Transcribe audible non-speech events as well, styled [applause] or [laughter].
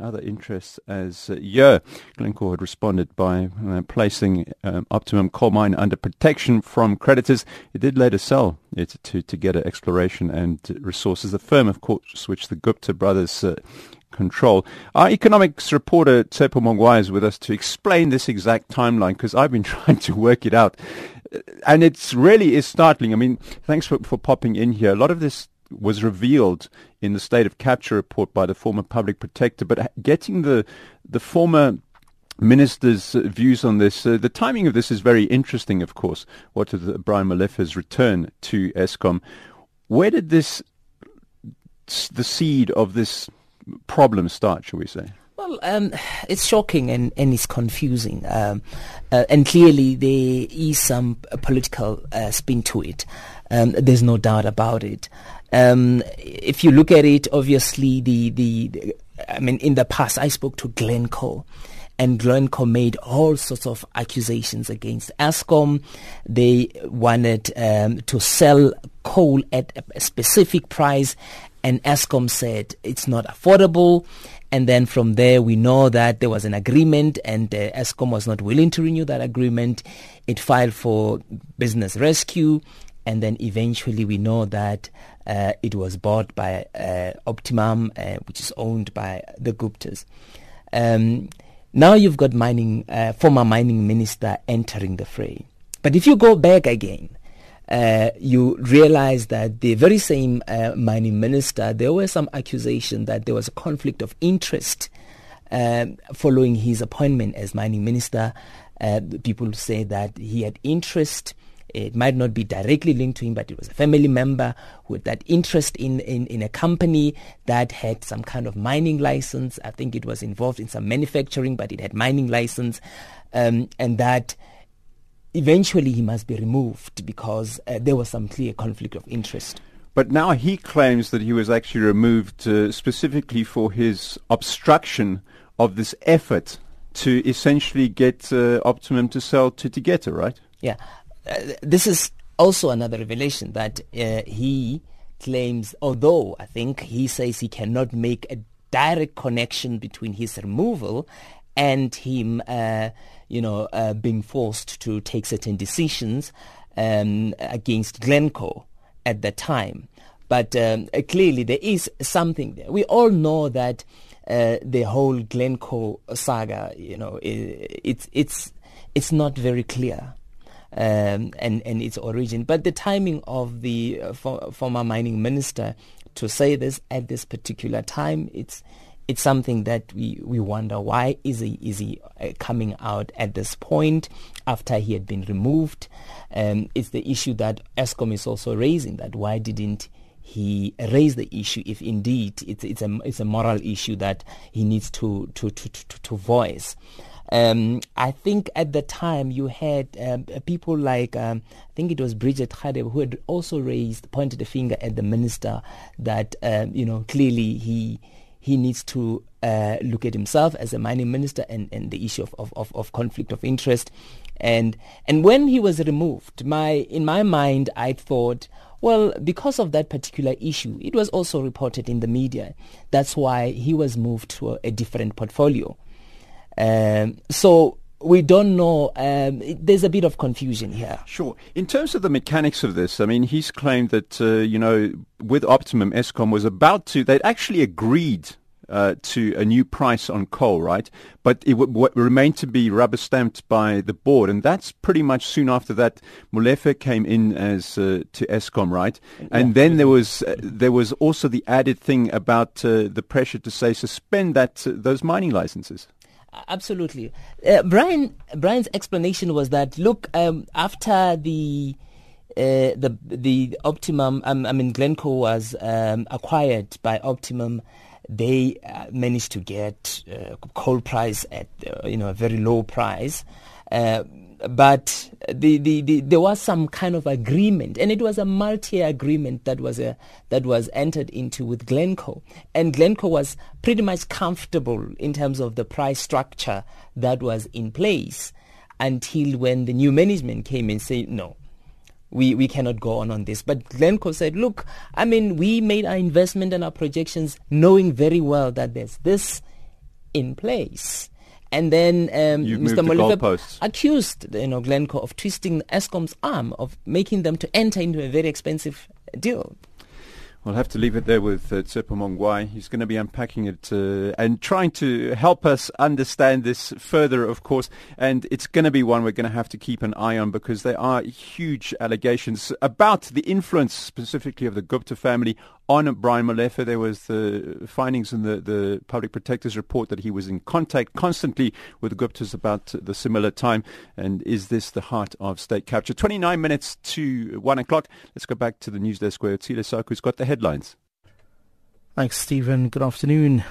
other interests as uh, yeah, Glencore had responded by uh, placing um, Optimum coal mine under protection from creditors. It did later sell it to Tegeta Exploration and Resources, the firm, of course, which the Gupta brothers uh, control. Our economics reporter Tsepo Mongwai is with us to explain this exact timeline because I've been [laughs] trying to work it out. And it really is startling. I mean, thanks for, for popping in here. A lot of this was revealed in the state of capture report by the former public protector. But getting the the former minister's views on this, uh, the timing of this is very interesting. Of course, what with Brian Molefe's return to Eskom, where did this the seed of this problem start? Shall we say? Well, um, it's shocking and, and it's confusing. Um, uh, and clearly there is some uh, political uh, spin to it. Um, there's no doubt about it. Um, if you look at it, obviously, the, the, the, I mean, in the past, I spoke to Glencore, and Glencore made all sorts of accusations against Eskom. They wanted um, to sell coal at a specific price, and Eskom said it's not affordable. And then from there, we know that there was an agreement, and uh, Eskom was not willing to renew that agreement. It filed for business rescue, and then eventually we know that uh, it was bought by uh, Optimum, uh, which is owned by the Guptas. Um, now you've got mining, uh, former mining minister entering the fray. But if you go back again, uh, you realize that the very same uh, mining minister, there were some accusation that there was a conflict of interest following his appointment as mining minister. people say that he had interest it might not be directly linked to him, but it was a family member with that interest in, in, in a company that had some kind of mining license. I think it was involved in some manufacturing, but it had mining license. Um, and that eventually he must be removed because uh, there was some clear conflict of interest. But now he claims that he was actually removed uh, specifically for his obstruction of this effort to essentially get uh, Optimum to sell to Tegeta, right? Yeah. This is also another revelation that uh, he claims, although I think he says he cannot make a direct connection between his removal and him, uh, you know, uh, being forced to take certain decisions um, against Glencore at the time. But um, uh, clearly there is something there. We all know that uh, the whole Glencore saga, you know, it, it's it's it's not very clear um, and, and its origin. But the timing of the uh, for, former mining minister to say this at this particular time, it's it's something that we, we wonder why is he is he uh, coming out at this point after he had been removed. Um, it's the issue that Eskom is also raising that why didn't he raise the issue if indeed it's it's a it's a moral issue that he needs to to to to, to voice. Um, I think at the time you had um, people like um, I think it was Bridget Radebe who had also raised pointed a finger at the minister that um, you know clearly he he needs to uh, look at himself as a mining minister and, and the issue of, of, of, of conflict of interest and and when he was removed my in my mind I thought well, because of that particular issue, it was also reported in the media. That's why he was moved to a, a different portfolio. Um, so we don't know. Um, there's a bit of confusion here. Sure. In terms of the mechanics of this, I mean, he's claimed that, uh, you know, with Optimum, Eskom was about to, they'd actually agreed uh, to a new price on coal, right? But it w- w- remained to be rubber stamped by the board, and that's pretty much soon after that. Molefe came in as uh, to Eskom, right? And yeah. then there was uh, there was also the added thing about uh, the pressure to say suspend that uh, those mining licenses. Absolutely. Uh, Brian Brian's explanation was that look um, after the uh, the the Optimum um, I mean Glencore was um, acquired by Optimum they uh, managed to get uh, coal price at uh, you know a very low price uh, but the, the, the, there was some kind of agreement, and it was a multi-year agreement that was a, that was entered into with Glencore, and Glencore was pretty much comfortable in terms of the price structure that was in place until when the new management came and said no. We, we cannot go on on this. But Glencore said, look, I mean, we made our investment and our projections knowing very well that there's this in place. And then um, Mr. moved the Molefe goalposts. accused you know, Glencore of twisting Eskom's arm, of making them to enter into a very expensive deal. We'll have to leave it there with uh, Tsepo Mongwai. He's going to be unpacking it uh, and trying to help us understand this further, of course. And it's going to be one we're going to have to keep an eye on because there are huge allegations about the influence specifically of the Gupta family on Brian Molefe. There was the findings in the, the public protector's report that he was in contact constantly with Guptas about the similar time. And is this the heart of state capture? 29 minutes to 1 o'clock. Let's go back to the news desk where Tile Saku's got the headlines. Thanks, Stephen. Good afternoon.